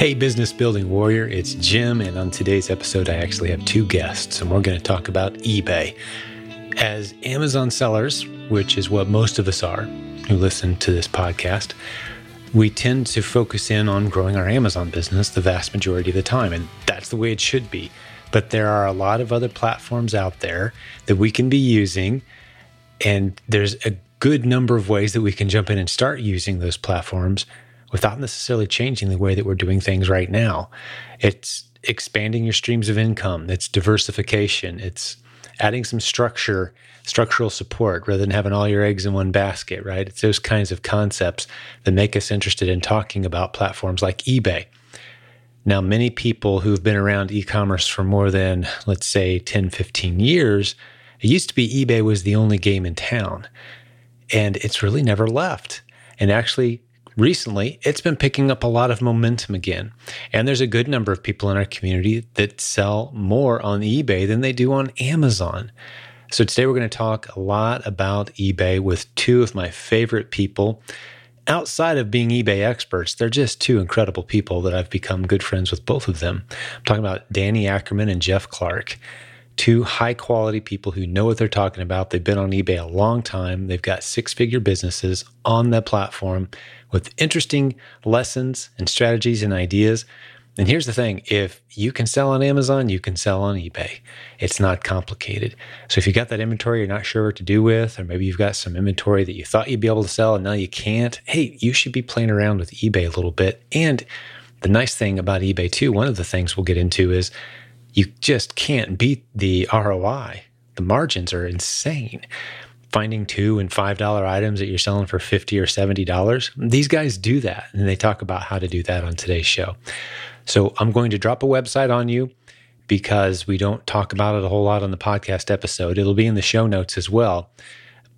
Hey, business building warrior, it's Jim, and on today's episode, I actually have two guests, and we're going to talk about eBay. As Amazon sellers, which is what most of us are who listen to this podcast, we tend to focus in on growing our Amazon business the vast majority of the time, and that's the way it should be. But there are a lot of other platforms out there that we can be using, and there's a good number of ways that we can jump in and start using those platforms without necessarily changing the way that we're doing things right now. It's expanding your streams of income, it's diversification, it's adding some structure, structural support rather than having all your eggs in one basket, right? It's those kinds of concepts that make us interested in talking about platforms like eBay. Now, many people who've been around e commerce for more than, let's say, 10, 15 years, it used to be eBay was the only game in town. And it's really never left. And actually, recently it's been picking up a lot of momentum again. And there's a good number of people in our community that sell more on eBay than they do on Amazon. So today we're going to talk a lot about eBay with two of my favorite people. Outside of being eBay experts, they're just two incredible people that I've become good friends with both of them. I'm talking about Danny Ackerman and Jeff Clark two high quality people who know what they're talking about. They've been on eBay a long time. They've got six figure businesses on the platform with interesting lessons and strategies and ideas. And here's the thing if you can sell on Amazon, you can sell on eBay. It's not complicated. So if you've got that inventory you're not sure what to do with, or maybe you've got some inventory that you thought you'd be able to sell and now you can't, hey, you should be playing around with eBay a little bit. And the nice thing about eBay, too, one of the things we'll get into is you just can't beat the ROI. The margins are insane. Finding two and five dollar items that you're selling for fifty or seventy dollars. These guys do that, and they talk about how to do that on today's show. So I'm going to drop a website on you because we don't talk about it a whole lot on the podcast episode. It'll be in the show notes as well.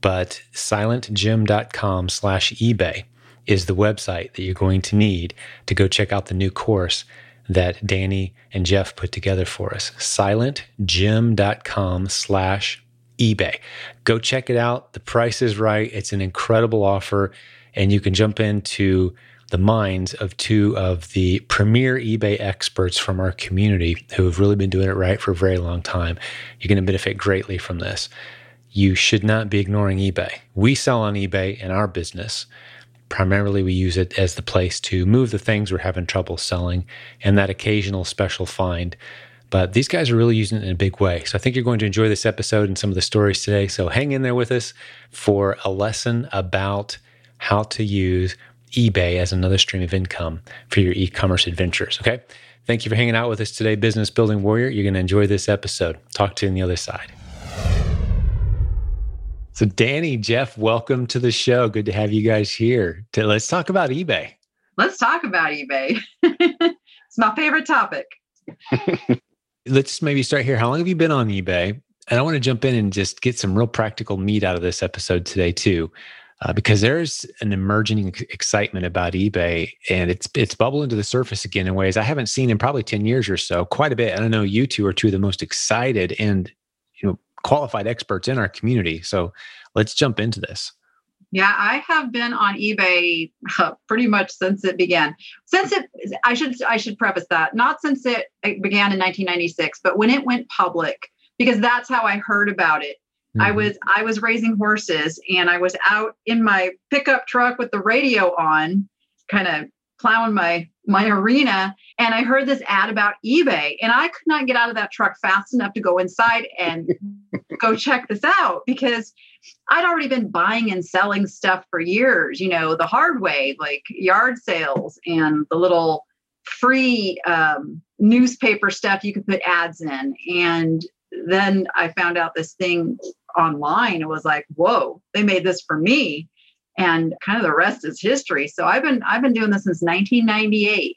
But silentjim.com slash eBay is the website that you're going to need to go check out the new course that Danny and Jeff put together for us. Silentjim.com slash eBay. Go check it out. The price is right. It's an incredible offer, and you can jump into the minds of two of the premier eBay experts from our community who have really been doing it right for a very long time. You're going to benefit greatly from this. You should not be ignoring eBay. We sell on eBay in our business primarily we use it as the place to move the things we're having trouble selling and that occasional special find. But these guys are really using it in a big way. So I think you're going to enjoy this episode and some of the stories today. So hang in there with us for a lesson about how to use eBay as another stream of income for your e commerce adventures. Okay. Thank you for hanging out with us today, Business Building Warrior. You're going to enjoy this episode. Talk to you on the other side. So, Danny, Jeff, welcome to the show. Good to have you guys here. Let's talk about eBay. Let's talk about eBay. it's my favorite topic. let's maybe start here. How long have you been on eBay? And I want to jump in and just get some real practical meat out of this episode today, too. Uh, because there's an emerging excitement about eBay, and it's it's bubbling to the surface again in ways I haven't seen in probably ten years or so. Quite a bit. And I know. You two are two of the most excited and you know qualified experts in our community. So let's jump into this. Yeah, I have been on eBay uh, pretty much since it began. Since it, I should I should preface that not since it, it began in 1996, but when it went public, because that's how I heard about it. Mm-hmm. I was I was raising horses and I was out in my pickup truck with the radio on, kind of plowing my my arena and I heard this ad about eBay and I could not get out of that truck fast enough to go inside and go check this out because I'd already been buying and selling stuff for years, you know, the hard way, like yard sales and the little free um, newspaper stuff you could put ads in. And then I found out this thing online. It was like, whoa, they made this for me and kind of the rest is history. So I've been I've been doing this since 1998.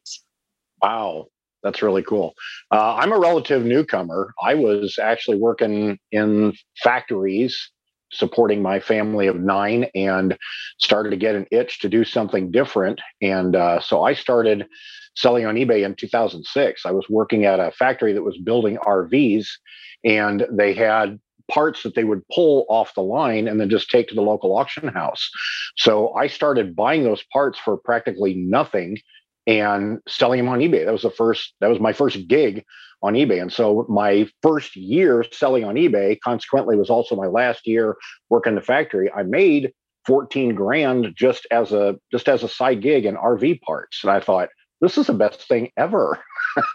Wow, that's really cool. Uh, I'm a relative newcomer. I was actually working in factories supporting my family of nine and started to get an itch to do something different. And uh, so I started selling on eBay in 2006. I was working at a factory that was building RVs and they had parts that they would pull off the line and then just take to the local auction house. So I started buying those parts for practically nothing and selling them on eBay. That was the first, that was my first gig on eBay. And so my first year selling on eBay, consequently, was also my last year working the factory. I made 14 grand just as a just as a side gig in RV parts. And I thought, this is the best thing ever.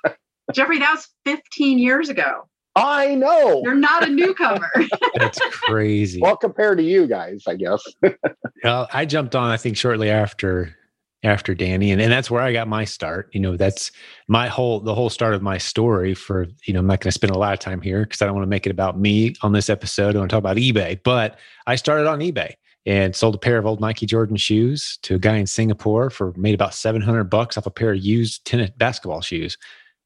Jeffrey, that was 15 years ago. I know. You're not a newcomer. That's crazy. well, compared to you guys, I guess. well, I jumped on, I think, shortly after after Danny. And, and that's where I got my start. You know, that's my whole the whole start of my story for, you know, I'm not going to spend a lot of time here because I don't want to make it about me on this episode. I want to talk about eBay. But I started on eBay and sold a pair of old Nike Jordan shoes to a guy in Singapore for made about 700 bucks off a pair of used tennis basketball shoes.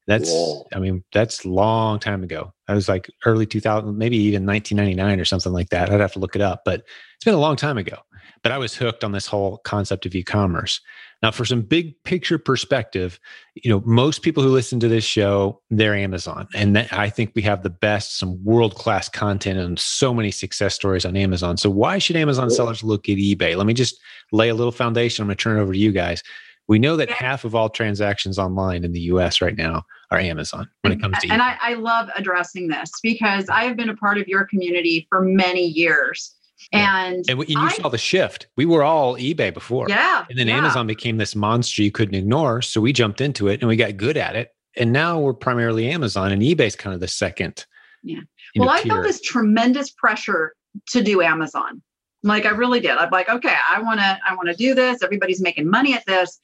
That's, Whoa. I mean, that's long time ago. That was like early 2000, maybe even 1999 or something like that. I'd have to look it up, but it's been a long time ago. But I was hooked on this whole concept of e-commerce. Now, for some big picture perspective, you know, most people who listen to this show, they're Amazon. And that, I think we have the best, some world class content and so many success stories on Amazon. So, why should Amazon sellers look at eBay? Let me just lay a little foundation. I'm going to turn it over to you guys. We know that half of all transactions online in the US right now Amazon when it comes to. And I, I love addressing this because I have been a part of your community for many years. And, and you I, saw the shift. We were all eBay before. Yeah. And then yeah. Amazon became this monster you couldn't ignore. So we jumped into it and we got good at it. And now we're primarily Amazon and eBay's kind of the second. Yeah. Well, I felt this tremendous pressure to do Amazon. Like I really did. I'm like, okay, I want to, I want to do this. Everybody's making money at this.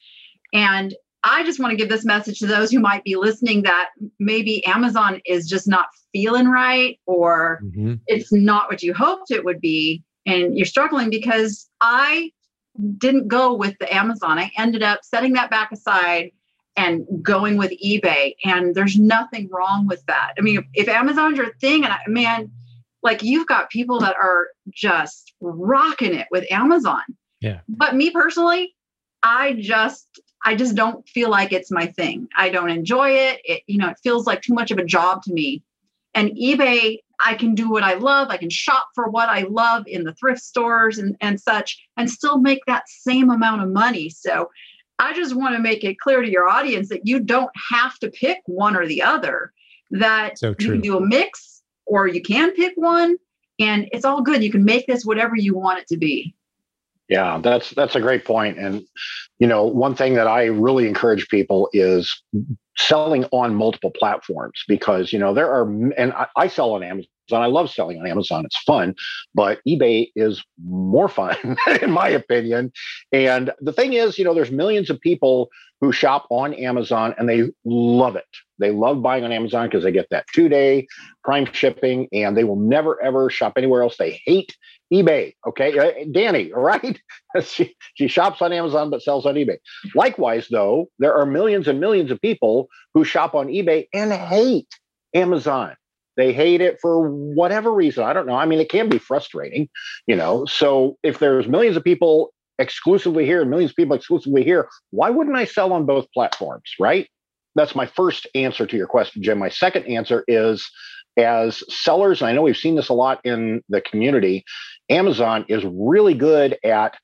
And I just want to give this message to those who might be listening that maybe Amazon is just not feeling right or mm-hmm. it's not what you hoped it would be. And you're struggling because I didn't go with the Amazon. I ended up setting that back aside and going with eBay. And there's nothing wrong with that. I mean, if, Amazon's your thing, and I, man, like you've got people that are just rocking it with Amazon. Yeah. But me personally, I just I just don't feel like it's my thing. I don't enjoy it. It you know, it feels like too much of a job to me. And eBay, I can do what I love. I can shop for what I love in the thrift stores and, and such and still make that same amount of money. So I just want to make it clear to your audience that you don't have to pick one or the other, that so you can do a mix or you can pick one and it's all good. You can make this whatever you want it to be. Yeah, that's that's a great point. And you know, one thing that I really encourage people is selling on multiple platforms because you know there are and I, I sell on Amazon. I love selling on Amazon. It's fun, but eBay is more fun in my opinion. And the thing is, you know, there's millions of people who shop on Amazon and they love it. They love buying on Amazon because they get that two day prime shipping and they will never ever shop anywhere else. They hate eBay. Okay. Uh, Danny, right? she, she shops on Amazon but sells on eBay. Likewise, though, there are millions and millions of people who shop on eBay and hate Amazon. They hate it for whatever reason. I don't know. I mean, it can be frustrating, you know. So if there's millions of people exclusively here and millions of people exclusively here, why wouldn't I sell on both platforms, right? That's my first answer to your question, Jim. My second answer is as sellers, and I know we've seen this a lot in the community, Amazon is really good at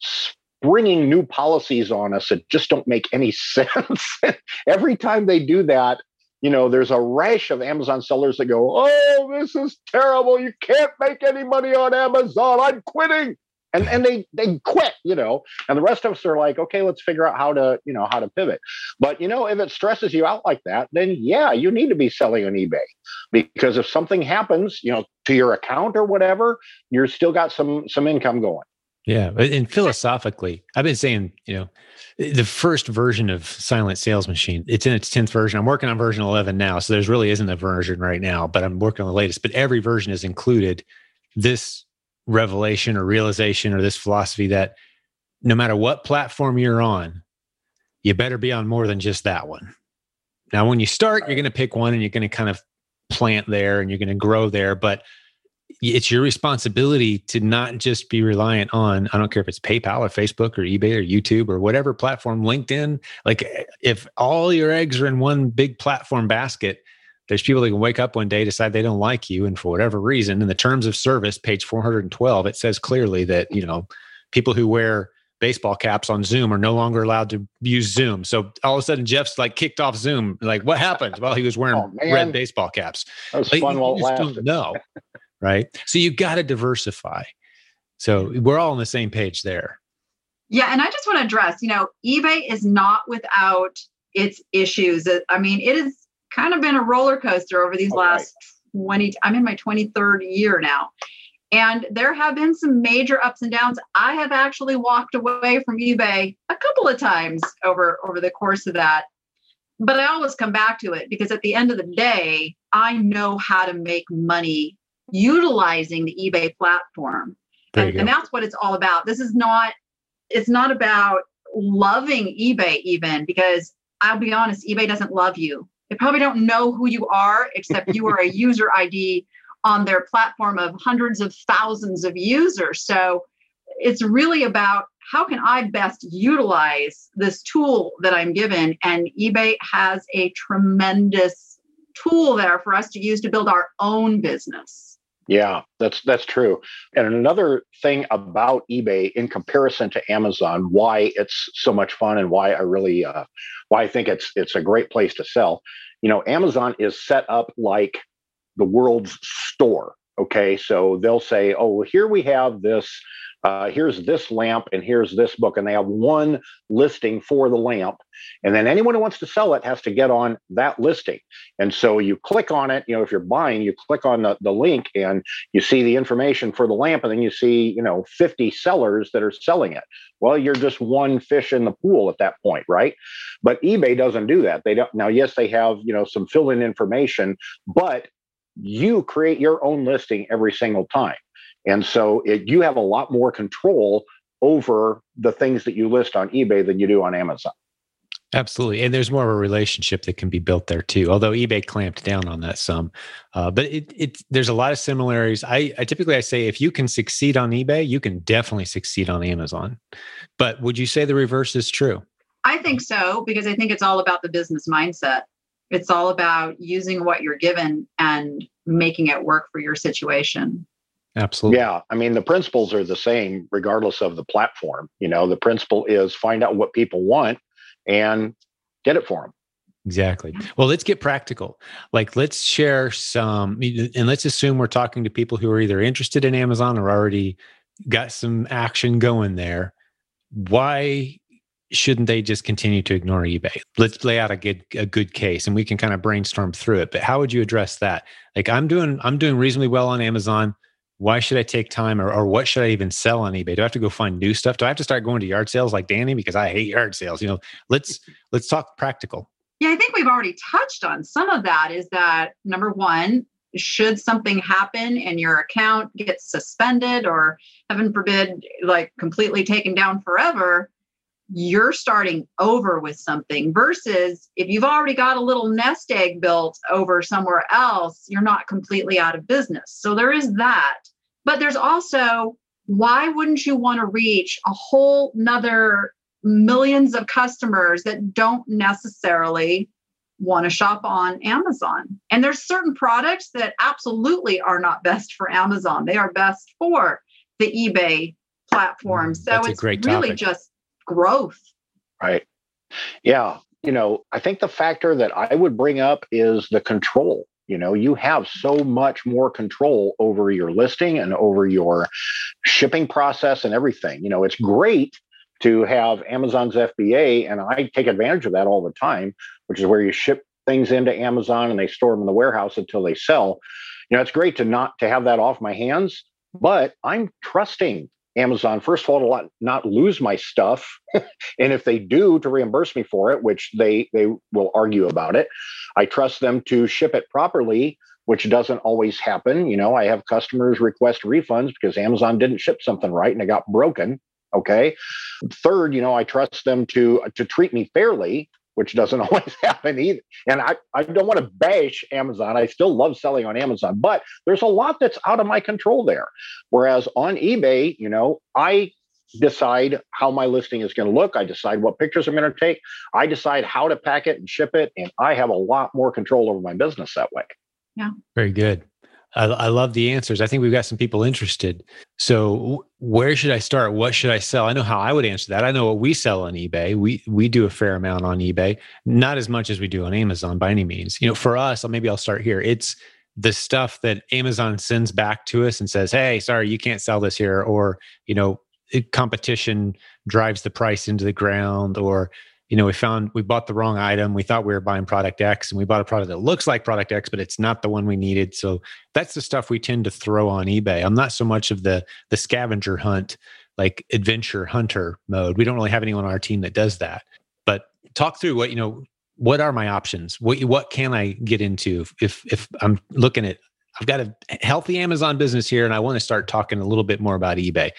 springing new policies on us that just don't make any sense. Every time they do that, you know, there's a rash of Amazon sellers that go, "Oh, this is terrible. You can't make any money on Amazon. I'm quitting." And and they they quit, you know. And the rest of us are like, "Okay, let's figure out how to, you know, how to pivot." But, you know, if it stresses you out like that, then yeah, you need to be selling on eBay. Because if something happens, you know, to your account or whatever, you're still got some some income going. Yeah, and philosophically, I've been saying, you know, the first version of Silent Sales Machine, it's in its 10th version. I'm working on version 11 now, so there's really isn't a version right now, but I'm working on the latest. But every version is included this revelation or realization or this philosophy that no matter what platform you're on, you better be on more than just that one. Now, when you start, you're going to pick one and you're going to kind of plant there and you're going to grow there, but it's your responsibility to not just be reliant on i don't care if it's paypal or facebook or ebay or youtube or whatever platform linkedin like if all your eggs are in one big platform basket there's people that can wake up one day decide they don't like you and for whatever reason in the terms of service page 412 it says clearly that you know people who wear baseball caps on Zoom are no longer allowed to use Zoom. So all of a sudden, Jeff's like kicked off Zoom. Like, what happened? Well, he was wearing oh, red baseball caps. That was like, fun while it lasted. No, right? So you got to diversify. So we're all on the same page there. Yeah, and I just want to address, you know, eBay is not without its issues. I mean, it has kind of been a roller coaster over these all last right. 20 I'm in my 23rd year now. And there have been some major ups and downs. I have actually walked away from eBay a couple of times over over the course of that. But I always come back to it because at the end of the day, I know how to make money utilizing the eBay platform. And, and that's what it's all about. This is not it's not about loving eBay even because I'll be honest, eBay doesn't love you. They probably don't know who you are except you are a user ID on their platform of hundreds of thousands of users. So it's really about how can I best utilize this tool that I'm given? And eBay has a tremendous tool there for us to use to build our own business. Yeah, that's that's true. And another thing about eBay in comparison to Amazon, why it's so much fun and why I really uh, why I think it's it's a great place to sell. You know, Amazon is set up like the world's store. Okay, so they'll say, "Oh, here we have this. Uh, here's this lamp, and here's this book," and they have one listing for the lamp, and then anyone who wants to sell it has to get on that listing. And so you click on it. You know, if you're buying, you click on the, the link, and you see the information for the lamp, and then you see, you know, 50 sellers that are selling it. Well, you're just one fish in the pool at that point, right? But eBay doesn't do that. They don't. Now, yes, they have you know some fill-in information, but you create your own listing every single time. And so it, you have a lot more control over the things that you list on eBay than you do on Amazon. Absolutely, and there's more of a relationship that can be built there too. Although eBay clamped down on that some, uh, but it, it there's a lot of similarities. I, I typically I say if you can succeed on eBay, you can definitely succeed on Amazon. But would you say the reverse is true? I think so because I think it's all about the business mindset. It's all about using what you're given and making it work for your situation. Absolutely. Yeah. I mean, the principles are the same regardless of the platform. You know, the principle is find out what people want and get it for them. Exactly. Well, let's get practical. Like, let's share some, and let's assume we're talking to people who are either interested in Amazon or already got some action going there. Why shouldn't they just continue to ignore eBay? Let's lay out a good a good case and we can kind of brainstorm through it. But how would you address that? Like I'm doing I'm doing reasonably well on Amazon. Why should I take time or, or what should I even sell on eBay? Do I have to go find new stuff? Do I have to start going to yard sales like Danny because I hate yard sales? You know, let's let's talk practical. Yeah, I think we've already touched on some of that is that number 1, should something happen and your account gets suspended or heaven forbid like completely taken down forever, you're starting over with something versus if you've already got a little nest egg built over somewhere else, you're not completely out of business. So there is that. But there's also why wouldn't you want to reach a whole nother millions of customers that don't necessarily want to shop on Amazon? And there's certain products that absolutely are not best for Amazon. They are best for the eBay platform. Mm, so That's it's really just growth. Right. Yeah. You know, I think the factor that I would bring up is the control. You know, you have so much more control over your listing and over your shipping process and everything. You know, it's great to have Amazon's FBA, and I take advantage of that all the time, which is where you ship things into Amazon and they store them in the warehouse until they sell. You know, it's great to not to have that off my hands, but I'm trusting Amazon, first of all, to not lose my stuff, and if they do, to reimburse me for it, which they they will argue about it. I trust them to ship it properly, which doesn't always happen. You know, I have customers request refunds because Amazon didn't ship something right and it got broken. Okay. Third, you know, I trust them to to treat me fairly which doesn't always happen either. And I, I don't want to bash Amazon. I still love selling on Amazon, but there's a lot that's out of my control there. Whereas on eBay, you know, I decide how my listing is going to look. I decide what pictures I'm going to take. I decide how to pack it and ship it. And I have a lot more control over my business that way. Yeah. Very good. I, I, love the answers. I think we've got some people interested. So, where should I start? What should I sell? I know how I would answer that. I know what we sell on eBay. We we do a fair amount on eBay, not as much as we do on Amazon by any means. You know, for us, maybe I'll start here. It's the stuff that Amazon sends back to us and says, "Hey, sorry, you can't sell this here," or you know, competition drives the price into the ground, or you know, we found we bought the wrong item. We thought we were buying product X and we bought a product that looks like product X, but it's not the one we needed. So that's the stuff we tend to throw on eBay. I'm not so much of the the scavenger hunt, like adventure hunter mode. We don't really have anyone on our team that does that. But talk through what, you know, what are my options? What what can I get into if if I'm looking at I've got a healthy Amazon business here and I want to start talking a little bit more about eBay.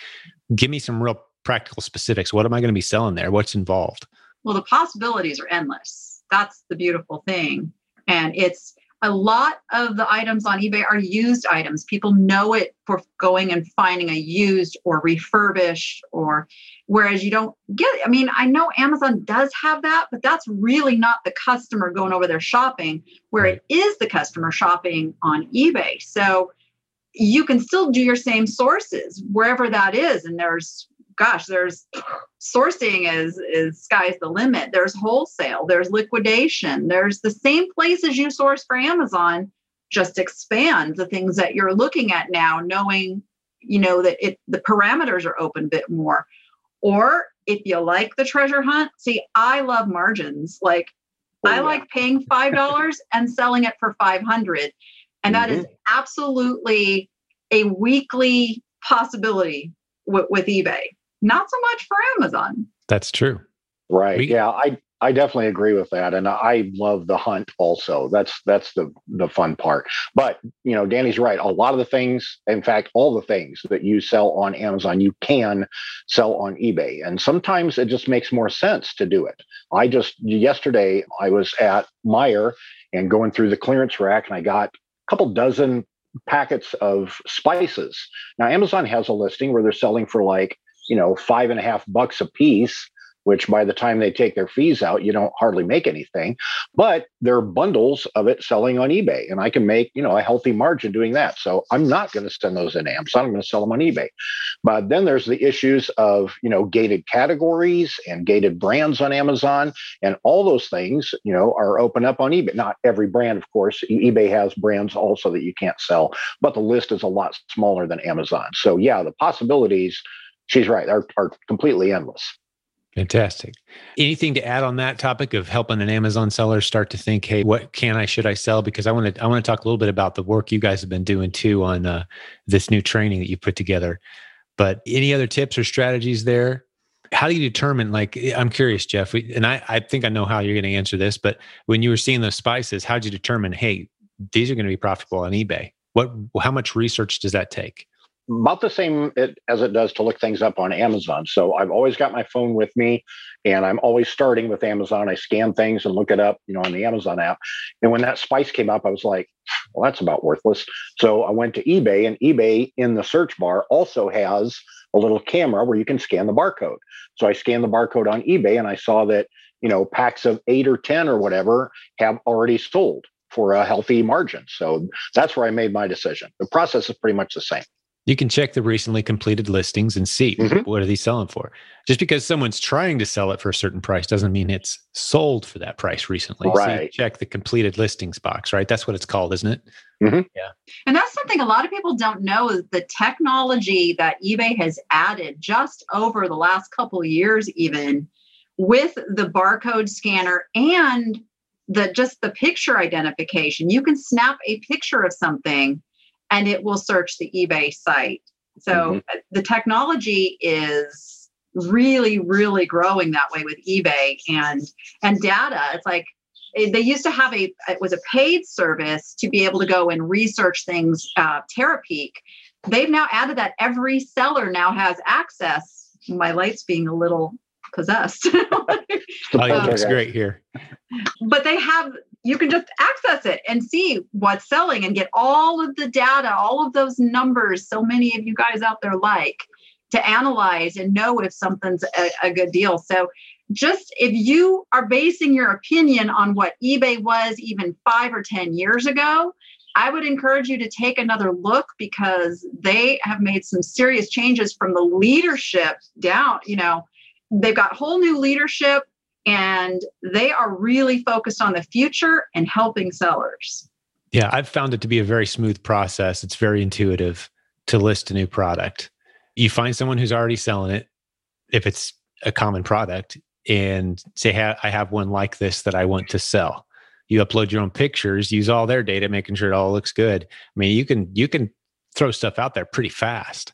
Give me some real practical specifics. What am I going to be selling there? What's involved? Well, the possibilities are endless. That's the beautiful thing. And it's a lot of the items on eBay are used items. People know it for going and finding a used or refurbished, or whereas you don't get, I mean, I know Amazon does have that, but that's really not the customer going over there shopping, where it is the customer shopping on eBay. So you can still do your same sources wherever that is. And there's gosh, there's sourcing is is sky's the limit. There's wholesale, there's liquidation, there's the same places you source for Amazon. Just expand the things that you're looking at now, knowing you know that it the parameters are open a bit more. Or if you like the treasure hunt, see, I love margins. Like oh, I yeah. like paying five dollars and selling it for five hundred, and mm-hmm. that is mm-hmm. absolutely a weekly possibility with, with eBay not so much for Amazon. That's true. Right. We, yeah, I I definitely agree with that, and I love the hunt. Also, that's that's the the fun part. But you know, Danny's right. A lot of the things, in fact, all the things that you sell on Amazon, you can sell on eBay, and sometimes it just makes more sense to do it. I just yesterday I was at Meijer and going through the clearance rack, and I got a couple dozen packets of spices. Now, Amazon has a listing where they're selling for like you know, five and a half bucks a piece, which by the time they take their fees out, you don't hardly make anything. But there are bundles of it selling on eBay, and I can make, you know, a healthy margin doing that. So I'm not going to send those in Amazon. I'm going to sell them on eBay. But then there's the issues of, you know, gated categories and gated brands on Amazon, and all those things, you know, are open up on eBay. Not every brand, of course. eBay has brands also that you can't sell, but the list is a lot smaller than Amazon. So yeah, the possibilities she's right, are, are completely endless. Fantastic. Anything to add on that topic of helping an Amazon seller start to think, hey, what can I should I sell? Because I want to I want to talk a little bit about the work you guys have been doing too on uh, this new training that you put together. But any other tips or strategies there? How do you determine? Like, I'm curious, Jeff, and I I think I know how you're going to answer this. But when you were seeing those spices, how did you determine, hey, these are going to be profitable on eBay? What how much research does that take? About the same as it does to look things up on Amazon. So I've always got my phone with me and I'm always starting with Amazon. I scan things and look it up, you know, on the Amazon app. And when that spice came up, I was like, well, that's about worthless. So I went to eBay and eBay in the search bar also has a little camera where you can scan the barcode. So I scanned the barcode on eBay and I saw that, you know, packs of eight or 10 or whatever have already sold for a healthy margin. So that's where I made my decision. The process is pretty much the same. You can check the recently completed listings and see mm-hmm. what are they selling for. Just because someone's trying to sell it for a certain price doesn't mean it's sold for that price recently. Right. So check the completed listings box, right? That's what it's called, isn't it? Mm-hmm. Yeah. And that's something a lot of people don't know is the technology that eBay has added just over the last couple years, even with the barcode scanner and the just the picture identification. You can snap a picture of something and it will search the eBay site. So mm-hmm. Uh, the technology is really, really growing that way with eBay and and data. It's like eh, they used to have a it was a paid service to be able to go and research things. Uh, Terapeak, they've now added that every seller now has access. My light's being a little possessed. oh, yeah, looks great here. But they have you can just access it and see what's selling and get all of the data, all of those numbers so many of you guys out there like to analyze and know if something's a, a good deal. So just if you are basing your opinion on what eBay was even five or 10 years ago, I would encourage you to take another look because they have made some serious changes from the leadership down. You know, they've got whole new leadership and they are really focused on the future and helping sellers. Yeah, I've found it to be a very smooth process. It's very intuitive to list a new product. You find someone who's already selling it, if it's a common product, and say, hey, I have one like this that I want to sell. You upload your own pictures, use all their data, making sure it all looks good. I mean, you can you can throw stuff out there pretty fast.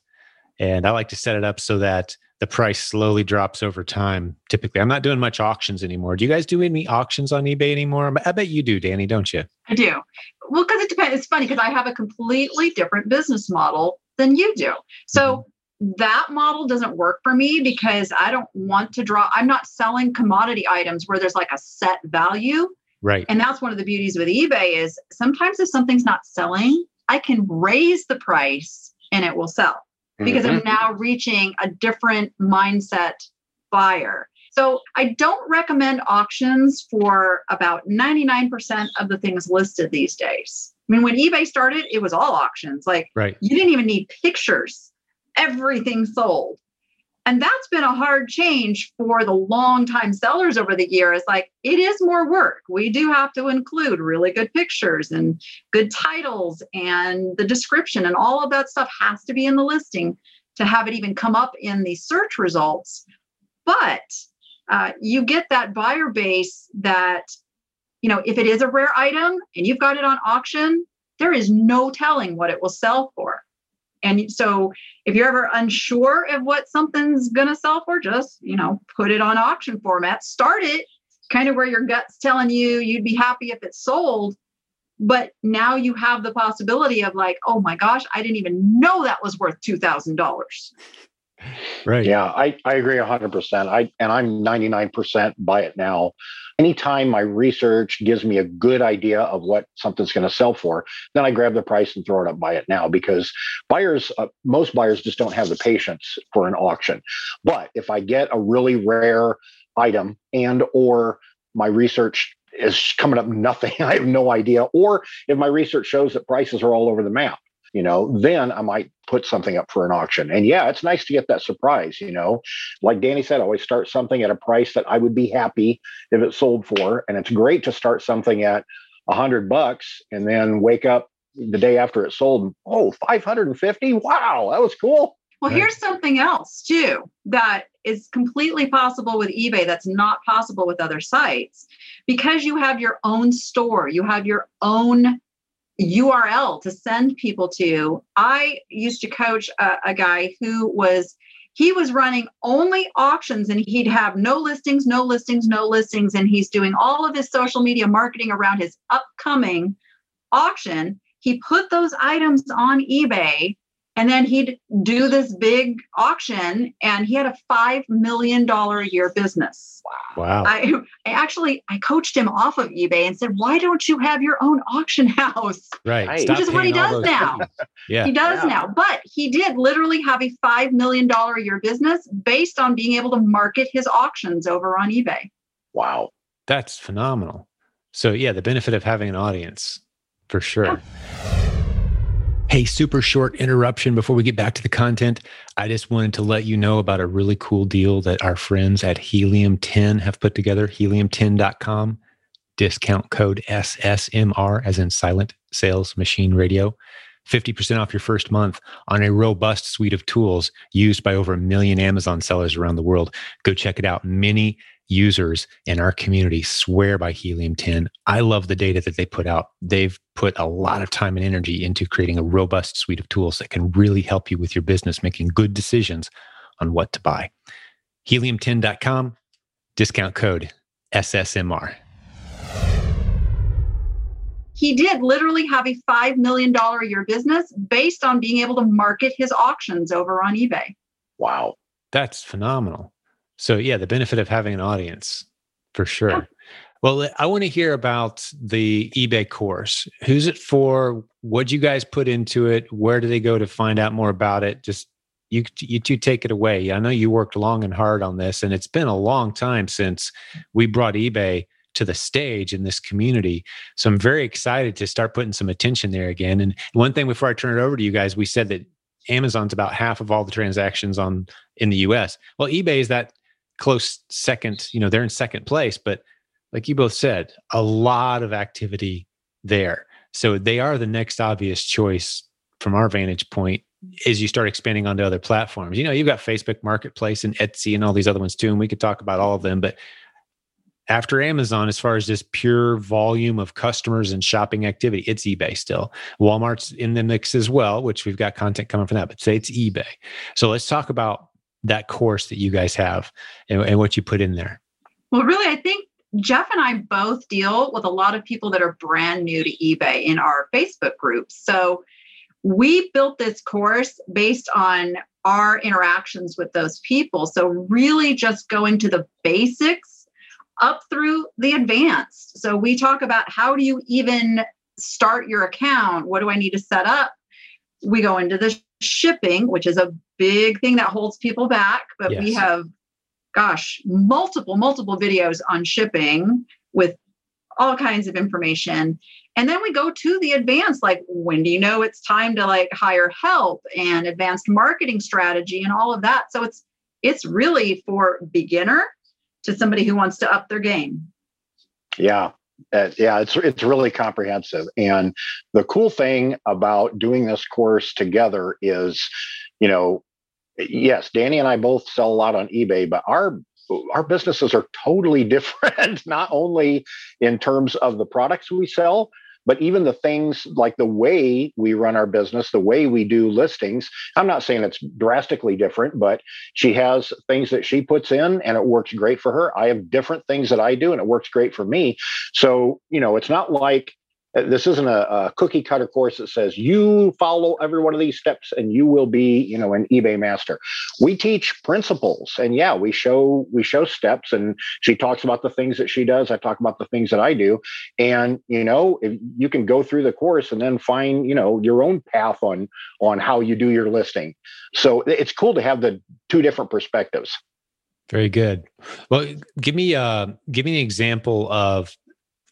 And I like to set it up so that the price slowly drops over time. Typically, I'm not doing much auctions anymore. Do you guys do any auctions on eBay anymore? I bet you do, Danny, don't you? I do. Well, because it depends. It's funny because I have a completely different business model than you do. So mm-hmm. that model doesn't work for me because I don't want to draw. I'm not selling commodity items where there's like a set value. Right. And that's one of the beauties with eBay is sometimes if something's not selling, I can raise the price and it will sell because mm-hmm. I'm now reaching a different mindset buyer. So I don't recommend auctions for about 99% of the things listed these days. I mean, when eBay started, it was all auctions. Like right. you didn't even need pictures. Everything sold. And that's been a hard change for the long time sellers over the years. Like it is more work. We do have to include really good pictures and good titles and the description and all of that stuff has to be in the listing to have it even come up in the search results. But uh, you get that buyer base that, you know, if it is a rare item and you've got it on auction, there is no telling what it will sell for. And so if you're ever unsure of what something's going to sell for, just, you know, put it on auction format, start it kind of where your gut's telling you you'd be happy if it sold. But now you have the possibility of like, oh my gosh, I didn't even know that was worth $2,000. Right. Yeah, I, I agree 100%. I and I'm 99% buy it now. Anytime my research gives me a good idea of what something's going to sell for, then I grab the price and throw it up buy it now because buyers uh, most buyers just don't have the patience for an auction. But if I get a really rare item and or my research is coming up nothing, I have no idea or if my research shows that prices are all over the map, you know, then I might put something up for an auction. And yeah, it's nice to get that surprise, you know. Like Danny said, always start something at a price that I would be happy if it sold for. And it's great to start something at a hundred bucks and then wake up the day after it sold. Oh, 550. Wow, that was cool. Well, here's something else too that is completely possible with eBay that's not possible with other sites. Because you have your own store, you have your own URL to send people to. I used to coach a, a, guy who was he was running only auctions and he'd have no listings, no listings, no listings and he's doing all of his social media marketing around his upcoming auction. He put those items on eBay and then he'd do this big auction and he had a $5 million a year business. Wow. I, I actually i coached him off of ebay and said why don't you have your own auction house? Right. Which is what he does now. yeah. He does yeah. now. But he did literally have a $5 million a year business based on being able to market his auctions over on ebay. Wow. That's phenomenal. So yeah the benefit of having an audience for sure. Yeah. Hey, super short interruption before we get back to the content. I just wanted to let you know about a really cool deal that our friends at Helium 10 have put together, helium10.com, discount code SSMR, as in Silent Sales Machine Radio. 50% off your first month on a robust suite of tools used by over a million Amazon sellers around the world. Go check it out. Many users in our community swear by Helium 10. I love the data that they put out. They've put a lot of time and energy into creating a robust suite of tools that can really help you with your business making good decisions on what to buy. Helium10.com, discount code SSMR. He did literally have a $5 million a year business based on being able to market his auctions over on eBay. Wow. That's phenomenal. So yeah, the benefit of having an audience for sure. Well, I want to hear about the eBay course. Who's it for? What you guys put into it? Where do they go to find out more about it? Just you, you two take it away. I know you worked long and hard on this, and it's been a long time since we brought eBay to the stage in this community. So I'm very excited to start putting some attention there again. And one thing before I turn it over to you guys, we said that Amazon's about half of all the transactions on in the US. Well, eBay is that close second, you know, they're in second place, but like you both said, a lot of activity there. So they are the next obvious choice from our vantage point as you start expanding onto other platforms. You know, you've got Facebook Marketplace and Etsy and all these other ones too, and we could talk about all of them. But after Amazon, as far as just pure volume of customers and shopping activity, it's eBay still. Walmart's in the mix as well, which we've got content coming from that, but say it's eBay. So let's talk about that course that you guys have and, and what you put in there. Well, really, I think Jeff and I both deal with a lot of people that are brand new to eBay in our Facebook groups. So we built this course based on our interactions with those people. So, really, just going to the basics up through the advanced. So, we talk about how do you even start your account? What do I need to set up? We go into the shipping, which is a big thing that holds people back, but yes. we have, gosh, multiple, multiple videos on shipping with all kinds of information. And then we go to the advanced, like when do you know it's time to like hire help and advanced marketing strategy and all of that. So it's it's really for beginner to somebody who wants to up their game. Yeah. Uh, yeah, it's it's really comprehensive. And the cool thing about doing this course together is, you know, yes, Danny and I both sell a lot on eBay, but our our businesses are totally different, not only in terms of the products we sell, but even the things like the way we run our business, the way we do listings. I'm not saying it's drastically different, but she has things that she puts in and it works great for her. I have different things that I do and it works great for me. So, you know, it's not like this isn't a, a, cookie cutter course that says you follow every one of these steps and you will be you know an ebay master. We teach principles and yeah we show we show steps and she talks about the things that she does. I talk about the things that i do. And you know you can go through the course and then find you know your own path on on how you do your listing. So it's cool to have the two different perspectives. Very good. Well give me uh give me an example of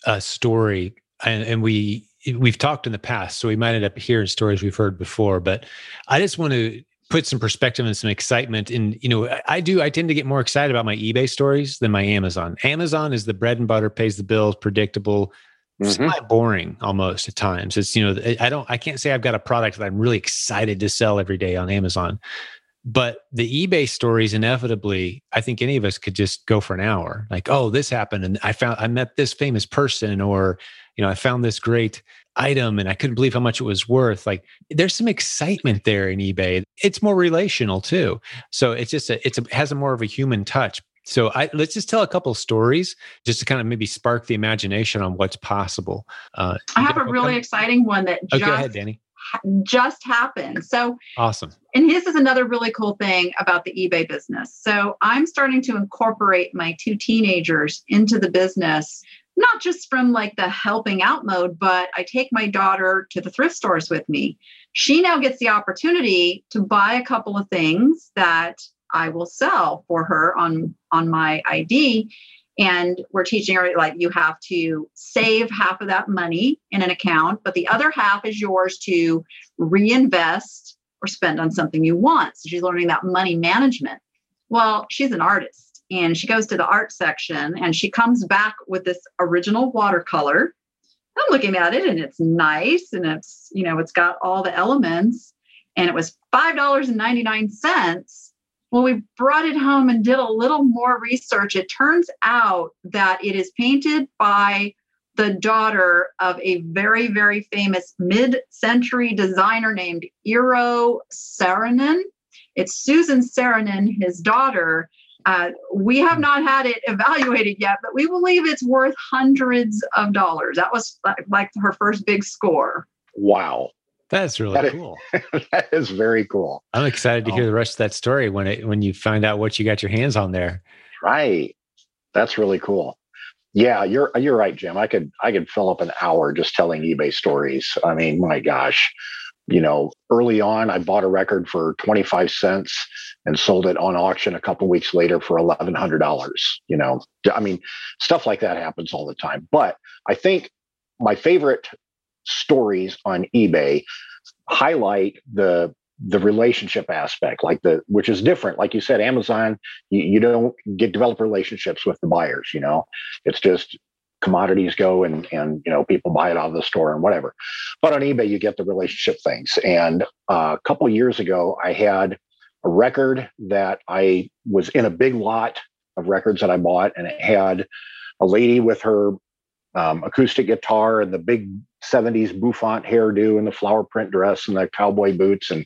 a story and, and we we've talked in the past, so we might end up hearing stories we've heard before. But I just want to put some perspective and some excitement. And you know, I, I do. I tend to get more excited about my eBay stories than my Amazon. Amazon is the bread and butter, pays the bills, predictable. Mm-hmm. It's boring almost at times. It's you know, I don't. I can't say I've got a product that I'm really excited to sell every day on Amazon. But the eBay stories, inevitably, I think any of us could just go for an hour. Like, oh, this happened, and I found I met this famous person, or you know, I found this great item and I couldn't believe how much it was worth. Like there's some excitement there in eBay. It's more relational too. So it's just a, it's a, has a more of a human touch. So I, let's just tell a couple stories just to kind of maybe spark the imagination on what's possible. Uh, I have a really exciting one that just, oh, go ahead, Danny. just happened. So awesome. And this is another really cool thing about the eBay business. So I'm starting to incorporate my two teenagers into the business not just from like the helping out mode, but I take my daughter to the thrift stores with me. She now gets the opportunity to buy a couple of things that I will sell for her on on my ID. And we're teaching her like you have to save half of that money in an account, but the other half is yours to reinvest or spend on something you want. So she's learning that money management. Well, she's an artist and she goes to the art section and she comes back with this original watercolor. I'm looking at it and it's nice and it's, you know, it's got all the elements and it was $5.99. Well, we brought it home and did a little more research. It turns out that it is painted by the daughter of a very, very famous mid century designer named Eero Saarinen. It's Susan Saarinen, his daughter, uh, we have not had it evaluated yet, but we believe it's worth hundreds of dollars. That was like, like her first big score. Wow. That's really that cool. Is, that is very cool. I'm excited to hear the rest of that story when it when you find out what you got your hands on there. Right. That's really cool. Yeah, you're you're right, Jim. I could I could fill up an hour just telling eBay stories. I mean, my gosh, you know, early on, I bought a record for 25 cents and sold it on auction a couple weeks later for $1,100. You know, I mean, stuff like that happens all the time. But I think my favorite stories on eBay highlight the the relationship aspect like the which is different like you said amazon you, you don't get develop relationships with the buyers you know it's just commodities go and and you know people buy it out of the store and whatever. But on ebay you get the relationship things. And uh, a couple years ago i had a record that i was in a big lot of records that i bought and it had a lady with her um, acoustic guitar and the big 70s bouffant hairdo and the flower print dress and the cowboy boots and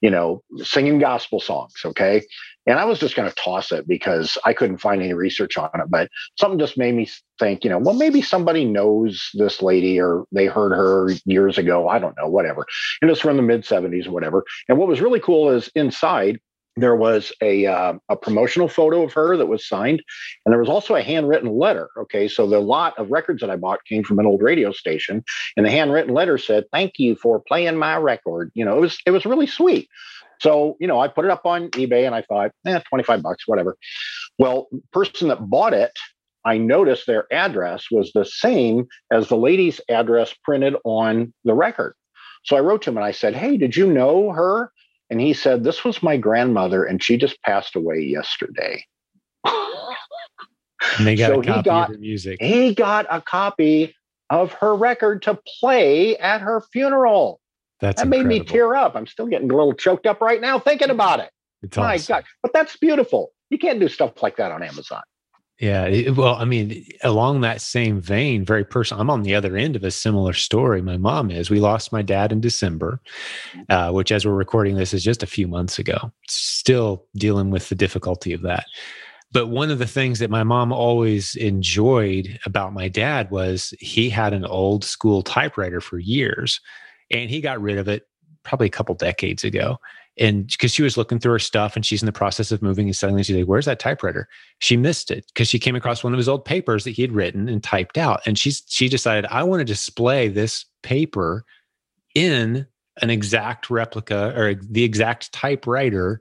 you know singing gospel songs okay and i was just going to toss it because i couldn't find any research on it but something just made me think you know well maybe somebody knows this lady or they heard her years ago i don't know whatever and it's from the mid 70s or whatever and what was really cool is inside there was a uh, a promotional photo of her that was signed, and there was also a handwritten letter. Okay, so the lot of records that I bought came from an old radio station, and the handwritten letter said, "Thank you for playing my record." You know, it was it was really sweet. So you know, I put it up on eBay, and I thought, eh, twenty five bucks, whatever. Well, person that bought it. I noticed their address was the same as the lady's address printed on the record. So I wrote to him and I said, Hey, did you know her? And he said, This was my grandmother, and she just passed away yesterday. and they got so a copy got, of her music. He got a copy of her record to play at her funeral. That's that incredible. made me tear up. I'm still getting a little choked up right now thinking about it. It's my awesome. God. But that's beautiful. You can't do stuff like that on Amazon. Yeah. well, I mean, along that same vein, very personal, I'm on the other end of a similar story. My mom is. We lost my dad in December, uh, which, as we're recording this, is just a few months ago. Still dealing with the difficulty of that. But one of the things that my mom always enjoyed about my dad was he had an old school typewriter for years and he got rid of it probably a couple decades ago. And because she was looking through her stuff and she's in the process of moving and suddenly she's like where's that typewriter? She missed it because she came across one of his old papers that he had written and typed out. And she's she decided i want to display this paper in an exact replica or the exact typewriter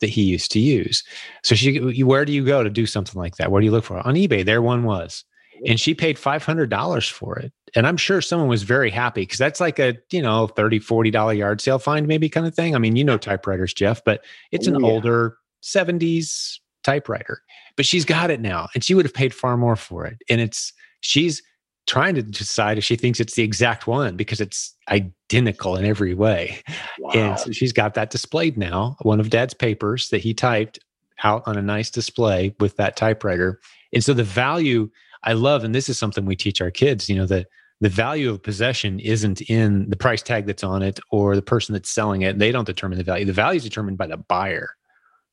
that he used to use. So she where do you go to do something like that? Where do you look for? On ebay there one was and she paid $500 for it. And i'm sure someone was very happy because that's like a you know 30 40 dollar yard sale find maybe kind of thing. I mean you know typewriters jeff but it's an oh, yeah. older 70s typewriter. But she's got it now and she would have paid far more for it. And it's she's trying to decide if she thinks it's the exact one because it's identical in every way. Wow. and so she's got that displayed now one of dad's papers that he typed out on a nice display with that typewriter. And so the value I love, and this is something we teach our kids, you know, that the value of possession isn't in the price tag that's on it or the person that's selling it. They don't determine the value. The value is determined by the buyer.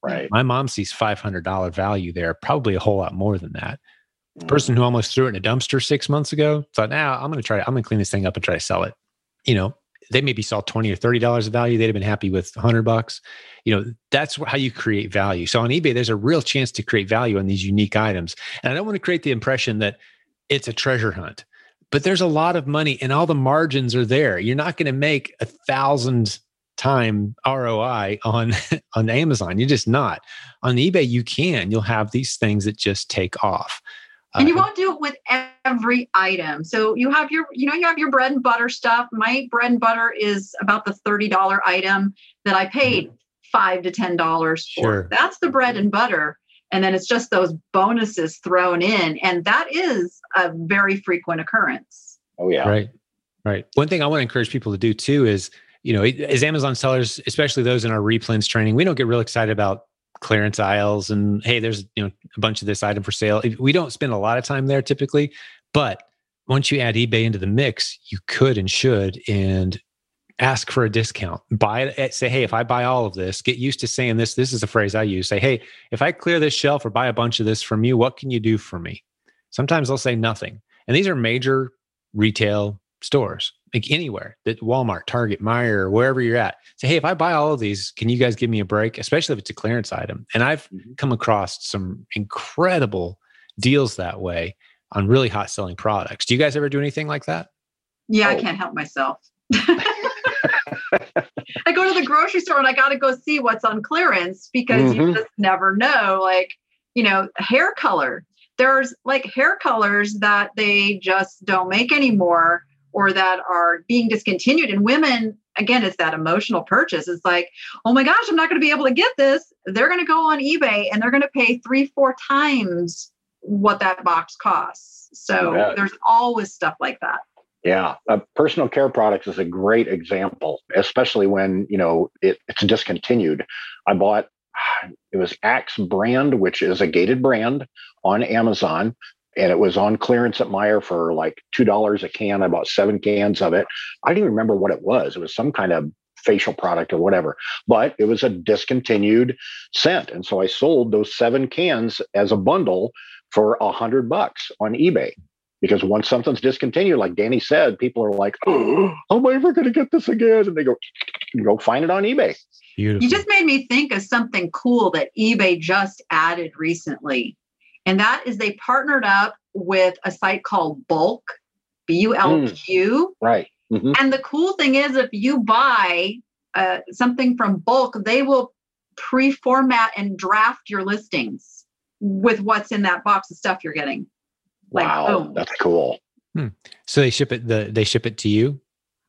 Right. My mom sees $500 value there, probably a whole lot more than that. The mm. person who almost threw it in a dumpster six months ago thought, now nah, I'm going to try, I'm going to clean this thing up and try to sell it. You know, they maybe saw 20 or 30 dollars of value they'd have been happy with 100 bucks. You know that's how you create value. So on ebay there's a real chance to create value on these unique items. And i don't want to create the impression that it's a treasure hunt but there's a lot of money and all the margins are there. You're not going to make a thousand time roi on on amazon. You're just not. On ebay you can. You'll have these things that just take off. And you uh, won't do it with every item. So you have your, you know, you have your bread and butter stuff. My bread and butter is about the $30 item that I paid mm-hmm. five to ten dollars for. Sure. That's the bread and butter. And then it's just those bonuses thrown in. And that is a very frequent occurrence. Oh yeah. Right. Right. One thing I want to encourage people to do too is, you know, as Amazon sellers, especially those in our replens training, we don't get real excited about clearance aisles and hey there's you know a bunch of this item for sale. We don't spend a lot of time there typically but once you add ebay into the mix you could and should and ask for a discount. Buy it say hey if i buy all of this get used to saying this this is a phrase i use say hey if i clear this shelf or buy a bunch of this from you what can you do for me? Sometimes they'll say nothing. And these are major retail stores like anywhere that Walmart, Target, Meijer, wherever you're at. Say, hey, if I buy all of these, can you guys give me a break? Especially if it's a clearance item. And I've mm-hmm. come across some incredible deals that way on really hot selling products. Do you guys ever do anything like that? Yeah, oh. I can't help myself. I go to the grocery store and I got to go see what's on clearance because mm-hmm. you just never know. Like, you know, hair color. There's like hair colors that they just don't make anymore or that are being discontinued. And women, again, it's that emotional purchase. It's like, oh my gosh, I'm not going to be able to get this. They're going to go on eBay and they're going to pay three, four times what that box costs. So yeah. there's always stuff like that. Yeah, uh, personal care products is a great example, especially when you know it, it's discontinued. I bought it was Axe brand, which is a gated brand on Amazon, and it was on clearance at Meijer for like two dollars a can. I bought seven cans of it. I didn't even remember what it was. It was some kind of facial product or whatever, but it was a discontinued scent, and so I sold those seven cans as a bundle for a hundred bucks on eBay because once something's discontinued, like Danny said, people are like, "Oh, how am I ever going to get this again?" And they go, "Go find it on eBay." Beautiful. You just made me think of something cool that eBay just added recently, and that is they partnered up with a site called BULQ, B U L Q. Mm, right. Mm-hmm. And the cool thing is, if you buy uh, something from BULQ, they will pre-format and draft your listings with what's in that box of stuff you're getting. Like, wow, boom. that's cool. Hmm. So they ship it. The they ship it to you.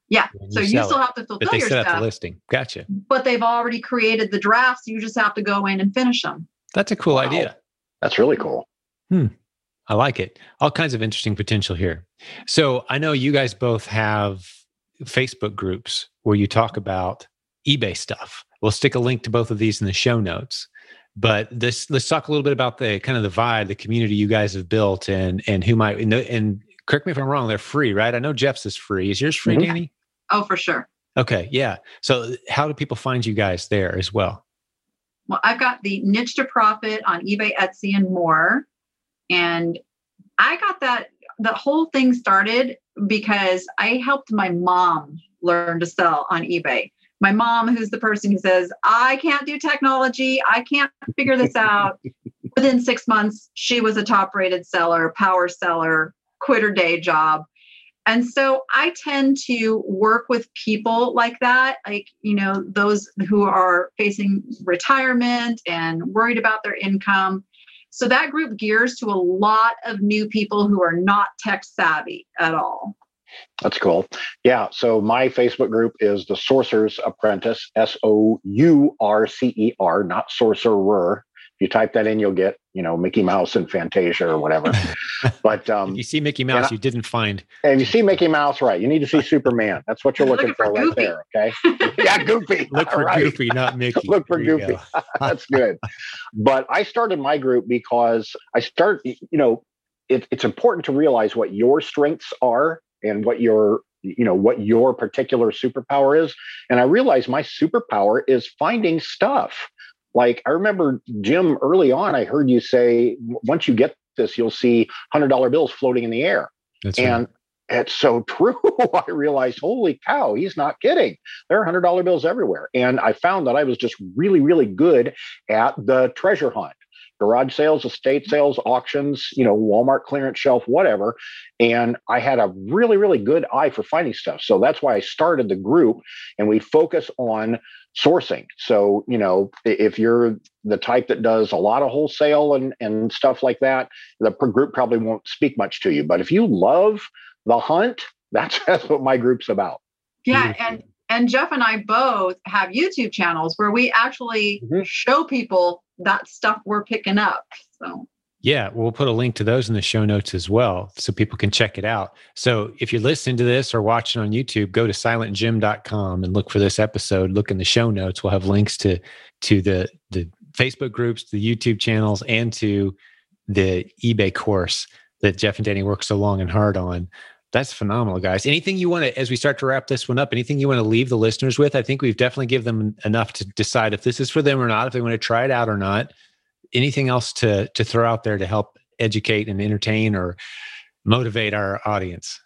Yeah. So you, still it. have to fulfill but they your set stuff. the listing. Gotcha. But they've already created the drafts. You just have to go in and finish them. That's a cool wow. idea. That's really cool. Hmm. I like it. All kinds of interesting potential here. So I know you guys both have Facebook groups where you talk about eBay stuff. We'll stick a link to both of these in the show notes but this let's talk a little bit about the kind of the vibe the community you guys have built and and who might and, and correct me if i'm wrong they're free right i know jeff's is free is yours free mm-hmm. danny oh for sure okay yeah so how do people find you guys there as well well i've got the niche to profit on ebay etsy and more and i got that the whole thing started because i helped my mom learn to sell on ebay my mom, who's the person who says, I can't do technology, I can't figure this out. Within six months, she was a top rated seller, power seller, quit her day job. And so I tend to work with people like that, like, you know, those who are facing retirement and worried about their income. So that group gears to a lot of new people who are not tech savvy at all. That's cool. Yeah. So my Facebook group is the Sourcer's Apprentice, S O U R C E R, not sorcerer. If you type that in, you'll get, you know, Mickey Mouse and Fantasia or whatever. But um, you see Mickey Mouse, I, you didn't find. And you see Mickey Mouse, right? You need to see Superman. That's what you're looking, looking for, for right there. Okay. yeah, Goofy. Look for right. Goofy, not Mickey. Look for Goofy. That's good. But I started my group because I start, you know, it, it's important to realize what your strengths are and what your you know what your particular superpower is and i realized my superpower is finding stuff like i remember jim early on i heard you say once you get this you'll see $100 bills floating in the air. That's and right. it's so true. I realized holy cow he's not kidding. There are $100 bills everywhere. And i found that i was just really really good at the treasure hunt garage sales, estate sales, auctions, you know, Walmart clearance shelf, whatever. And I had a really, really good eye for finding stuff. So that's why I started the group and we focus on sourcing. So, you know, if you're the type that does a lot of wholesale and, and stuff like that, the group probably won't speak much to you. But if you love the hunt, that's, that's what my group's about. Yeah. Mm-hmm. And and Jeff and I both have YouTube channels where we actually mm-hmm. show people that stuff we're picking up. So yeah, we'll put a link to those in the show notes as well so people can check it out. So if you're listening to this or watching on YouTube, go to silentjim.com and look for this episode. Look in the show notes. We'll have links to to the the Facebook groups, the YouTube channels, and to the eBay course that Jeff and Danny worked so long and hard on. That's phenomenal, guys. Anything you want to, as we start to wrap this one up, anything you want to leave the listeners with? I think we've definitely given them enough to decide if this is for them or not, if they want to try it out or not. Anything else to to throw out there to help educate and entertain or motivate our audience?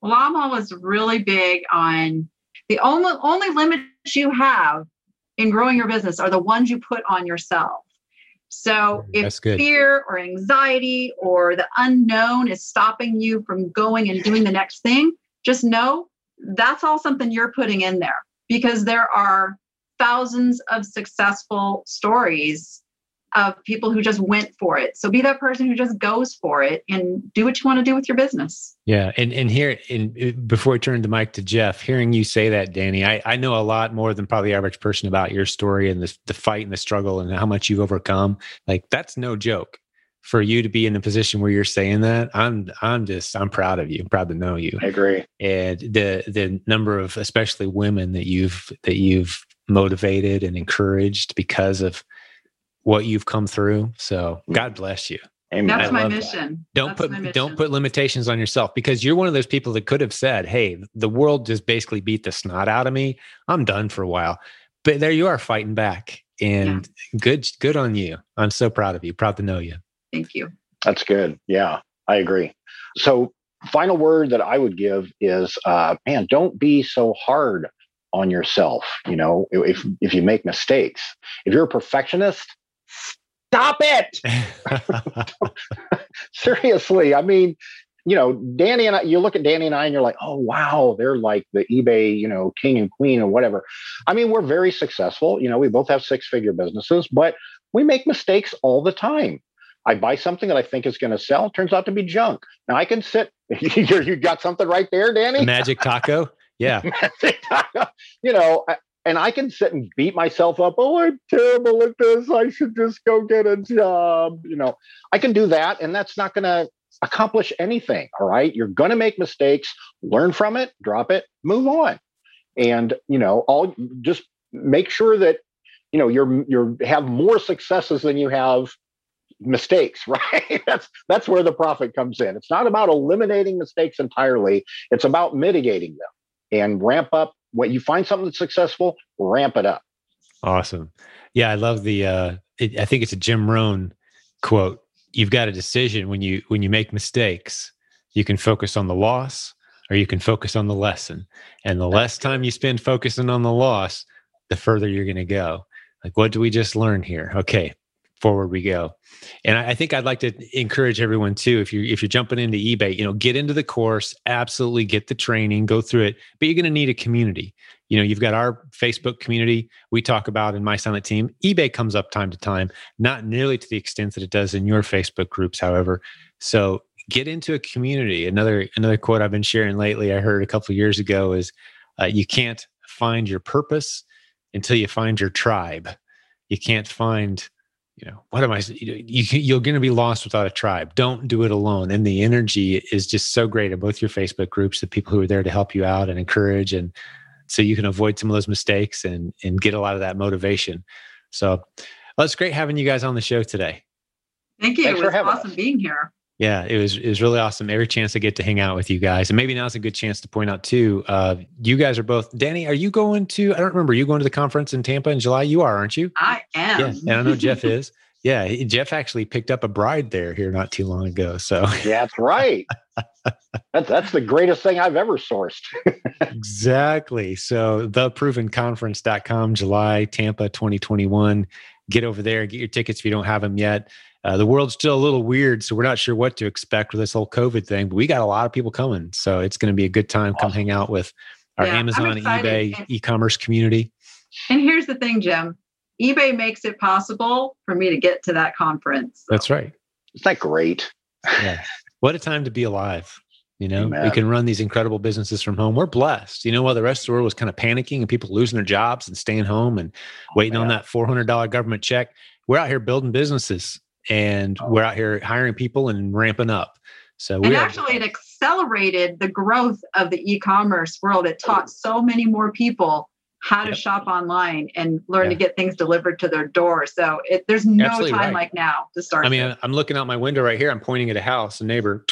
Well, I'm always really big on the only only limits you have in growing your business are the ones you put on yourself. So if fear or anxiety or the unknown is stopping you from going and doing the next thing, just know that's all something you're putting in there because there are thousands of successful stories of people who just went for it. So be that person who just goes for it and do what you want to do with your business. Yeah, and and here, and uh, before I turn the mic to Jeff, hearing you say that, Danny, I, I know a lot more than probably the average person about your story and the the fight and the struggle and how much you've overcome. Like that's no joke for you to be in the position where you're saying that i'm i'm just i'm proud of you I'm proud to know you i agree and the the number of especially women that you've that you've motivated and encouraged because of what you've come through so mm. god bless you Amen. That's my mission. That. Don't That's put mission. don't put limitations on yourself because you're one of those people that could have said, "Hey, the world just basically beat the snot out of me. I'm done for a while." But there you are fighting back, and yeah. good good on you. I'm so proud of you. Proud to know you. Thank you. That's good. Yeah, I agree. So, final word that I would give is, uh, man, don't be so hard on yourself. You know, if if you make mistakes, if you're a perfectionist, stop it. Seriously, I mean, you know, Danny and I, you look at Danny and I and you're like, oh, wow, they're like the eBay, you know, king and queen or whatever. I mean, we're very successful. You know, we both have six figure businesses, but we make mistakes all the time. I buy something that I think is going to sell. Turns out to be junk. Now I can sit. you got something right there, Danny. Magic taco. Yeah. You know, and I can sit and beat myself up. Oh, I'm terrible at this. I should just go get a job. You know, I can do that, and that's not going to accomplish anything. All right, you're going to make mistakes. Learn from it. Drop it. Move on. And you know, all just make sure that you know you're you're have more successes than you have mistakes right that's that's where the profit comes in it's not about eliminating mistakes entirely it's about mitigating them and ramp up when you find something that's successful ramp it up. Awesome. Yeah i love the uh it, i think it's a jim rohn quote. You've got a decision when you when you make mistakes you can focus on the loss or you can focus on the lesson. And the less time you spend focusing on the loss the further you're going to go. Like what do we just learn here? Okay forward we go. And I, I, think I'd like to encourage everyone too. If you if you're jumping into eBay, you know, get into the course, absolutely get the training, go through it. But you're going to need a community. You know, you've got our Facebook community we talk about in my silent team. eBay comes up time to time, not nearly to the extent that it does in your Facebook groups, however. So get into a community. Another another quote I've been sharing lately, I heard a couple years ago, is uh, you can't find your purpose until you find your tribe. You can't find you know what am i you, you're going to be lost without a tribe. Don't do it alone. And the energy is just so great in both your facebook groups the people who are there to help you out and encourage and so you can avoid some of those mistakes and and get a lot of that motivation. So well, it's great having you guys on the show today. Thank you. Thanks it was awesome us. being here yeah, it was it was really awesome. Every chance I get to hang out with you guys, and maybe now's a good chance to point out too. Uh, you guys are both. Danny, are you going to? I don't remember. Are you going to the conference in Tampa in July? You are, aren't you? I am. Yeah, and I know Jeff is. Yeah, he, Jeff actually picked up a bride there here not too long ago. So that's right. that's that's the greatest thing I've ever sourced. exactly. So theprovenconference.com, July, Tampa 2021. Get over there, get your tickets if you don't have them yet. Uh, the world's still a little weird, so we're not sure what to expect with this whole COVID thing. But we got a lot of people coming, so it's going to be a good time. Come hang out with our yeah, Amazon, eBay, e-commerce community. And here's the thing, Jim. eBay makes it possible for me to get to that conference. So. That's right. Isn't that great? yeah. What a time to be alive. You know, Amen. we can run these incredible businesses from home. We're blessed. You know, while the rest of the world was kind of panicking and people losing their jobs and staying home and oh, waiting man. on that $400 government check, we're out here building businesses and oh. we're out here hiring people and ramping up. So we and actually, it accelerated the growth of the e-commerce world. It taught so many more people how to yep. shop online and learn yeah. to get things delivered to their door. So it, there's no Absolutely time right. like now to start. I mean. I'm looking out my window right here. I'm pointing at a house, a neighbor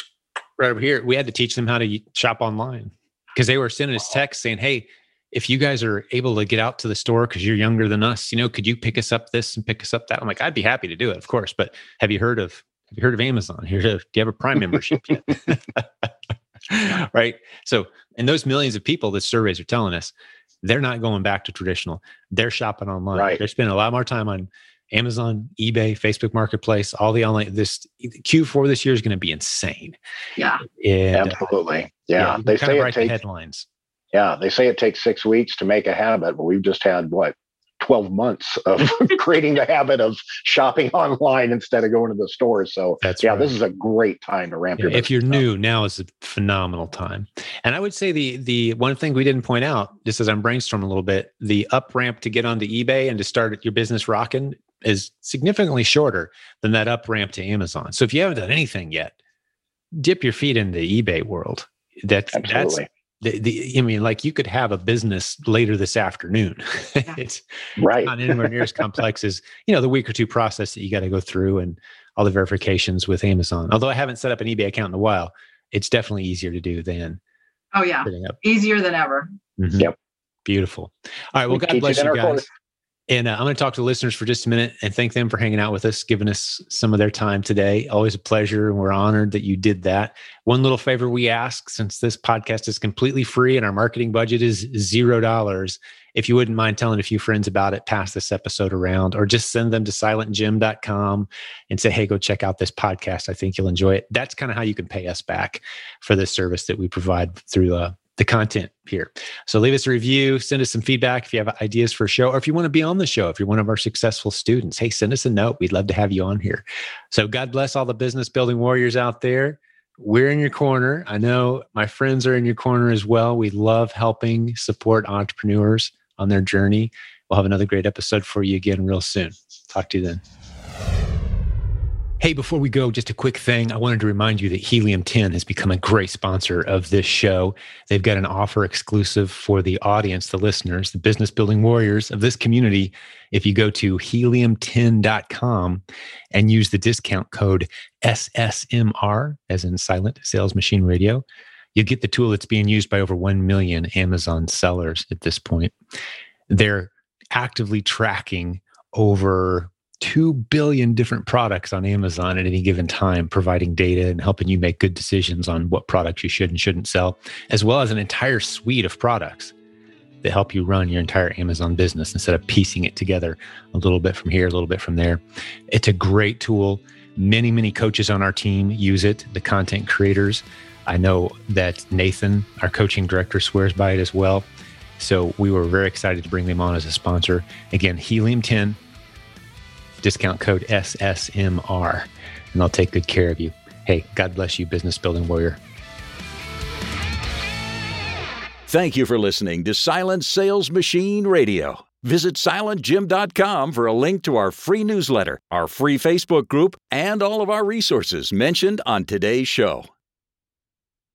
right over here. We had to teach them how to shop online because they were sending us texts saying, "Hey, if you guys are able to get out to the store because you're younger than us, you know, could you pick us up this and pick us up that? I'm like, I'd be happy to do it, of course. But have you heard of have you heard of Amazon? Here, do you have a Prime membership yet? right. So, and those millions of people that surveys are telling us, they're not going back to traditional. They're shopping online. Right. They're spending a lot more time on Amazon, eBay, Facebook Marketplace, all the online. This Q4 this year is going to be insane. Yeah. And, Absolutely. Yeah. yeah they say it takes, headlines Yeah, they say it takes six weeks to make a habit, but we've just had what 12 months of creating the habit of shopping online instead of going to the stores. So That's yeah, right. this is a great time to ramp Yeah, your if you're up. new, now is a phenomenal time. And I would say the the one thing we didn't point out, just as I'm brainstorming a little bit, the up ramp to get onto eBay and to start your business rocking is significantly shorter than that up ramp to Amazon. So if you haven't done anything yet, dip your feet in the eBay world. That's that's Absolutely. The, the I mean, like you could have a business later this afternoon. Yeah. it's Right. not anywhere near as complex as you know the week or two process that you got to go through and all the verifications with Amazon. Although I haven't set up an eBay account in a while, it's definitely easier to do than Oh yeah, easier than ever. Mhm. Yep. Beautiful. All right. Well, We God bless you guys. course. And uh, I'm going to talk to the listeners for just a minute and thank them for hanging out with us, giving us some of their time today. Always a pleasure. And we're honored that you did that. One little favor we ask since this podcast is completely free and our marketing budget is zero dollars, if you wouldn't mind telling a few friends about it, pass this episode around or just send them to silentjim.com and say, hey, go check out this podcast. I think you'll enjoy it. That's kind of how you can pay us back for this service that we provide through uh, the content here. So leave us a review, send us some feedback if you have ideas for a show, or if you want to be on the show, if you're one of our successful students, hey, send us a note. We'd love to have you on here. So God bless all the business building warriors out there. We're in your corner. I know my friends are in your corner as well. We love helping support entrepreneurs on their journey. We'll have another great episode for you again real soon. Talk to you then. Hey, before we go, just a quick thing. I wanted to remind you that Helium 10 has become a great sponsor of this show. They've got an offer exclusive for the audience, the listeners, the business building warriors of this community. If you go to helium10.com and use the discount code SSMR, as in silent sales machine radio, you get the tool that's being used by over 1 million Amazon sellers at this point. They're actively tracking over 2 billion different products on Amazon at any given time, providing data and helping you make good decisions on what products you should and shouldn't sell, as well as an entire suite of products that help you run your entire Amazon business instead of piecing it together a little bit from here, a little bit from there. It's a great tool. Many, many coaches on our team use it, the content creators. I know that Nathan, our coaching director, swears by it as well. So we were very excited to bring them on as a sponsor. Again, Helium 10 discount code SSMR, and I'll take good care of you. Hey, God bless you, business building warrior. Thank you for listening to Silent Sales Machine Radio. Visit silentjim.com for a link to our free newsletter, our free Facebook group, and all of our resources mentioned on today's show.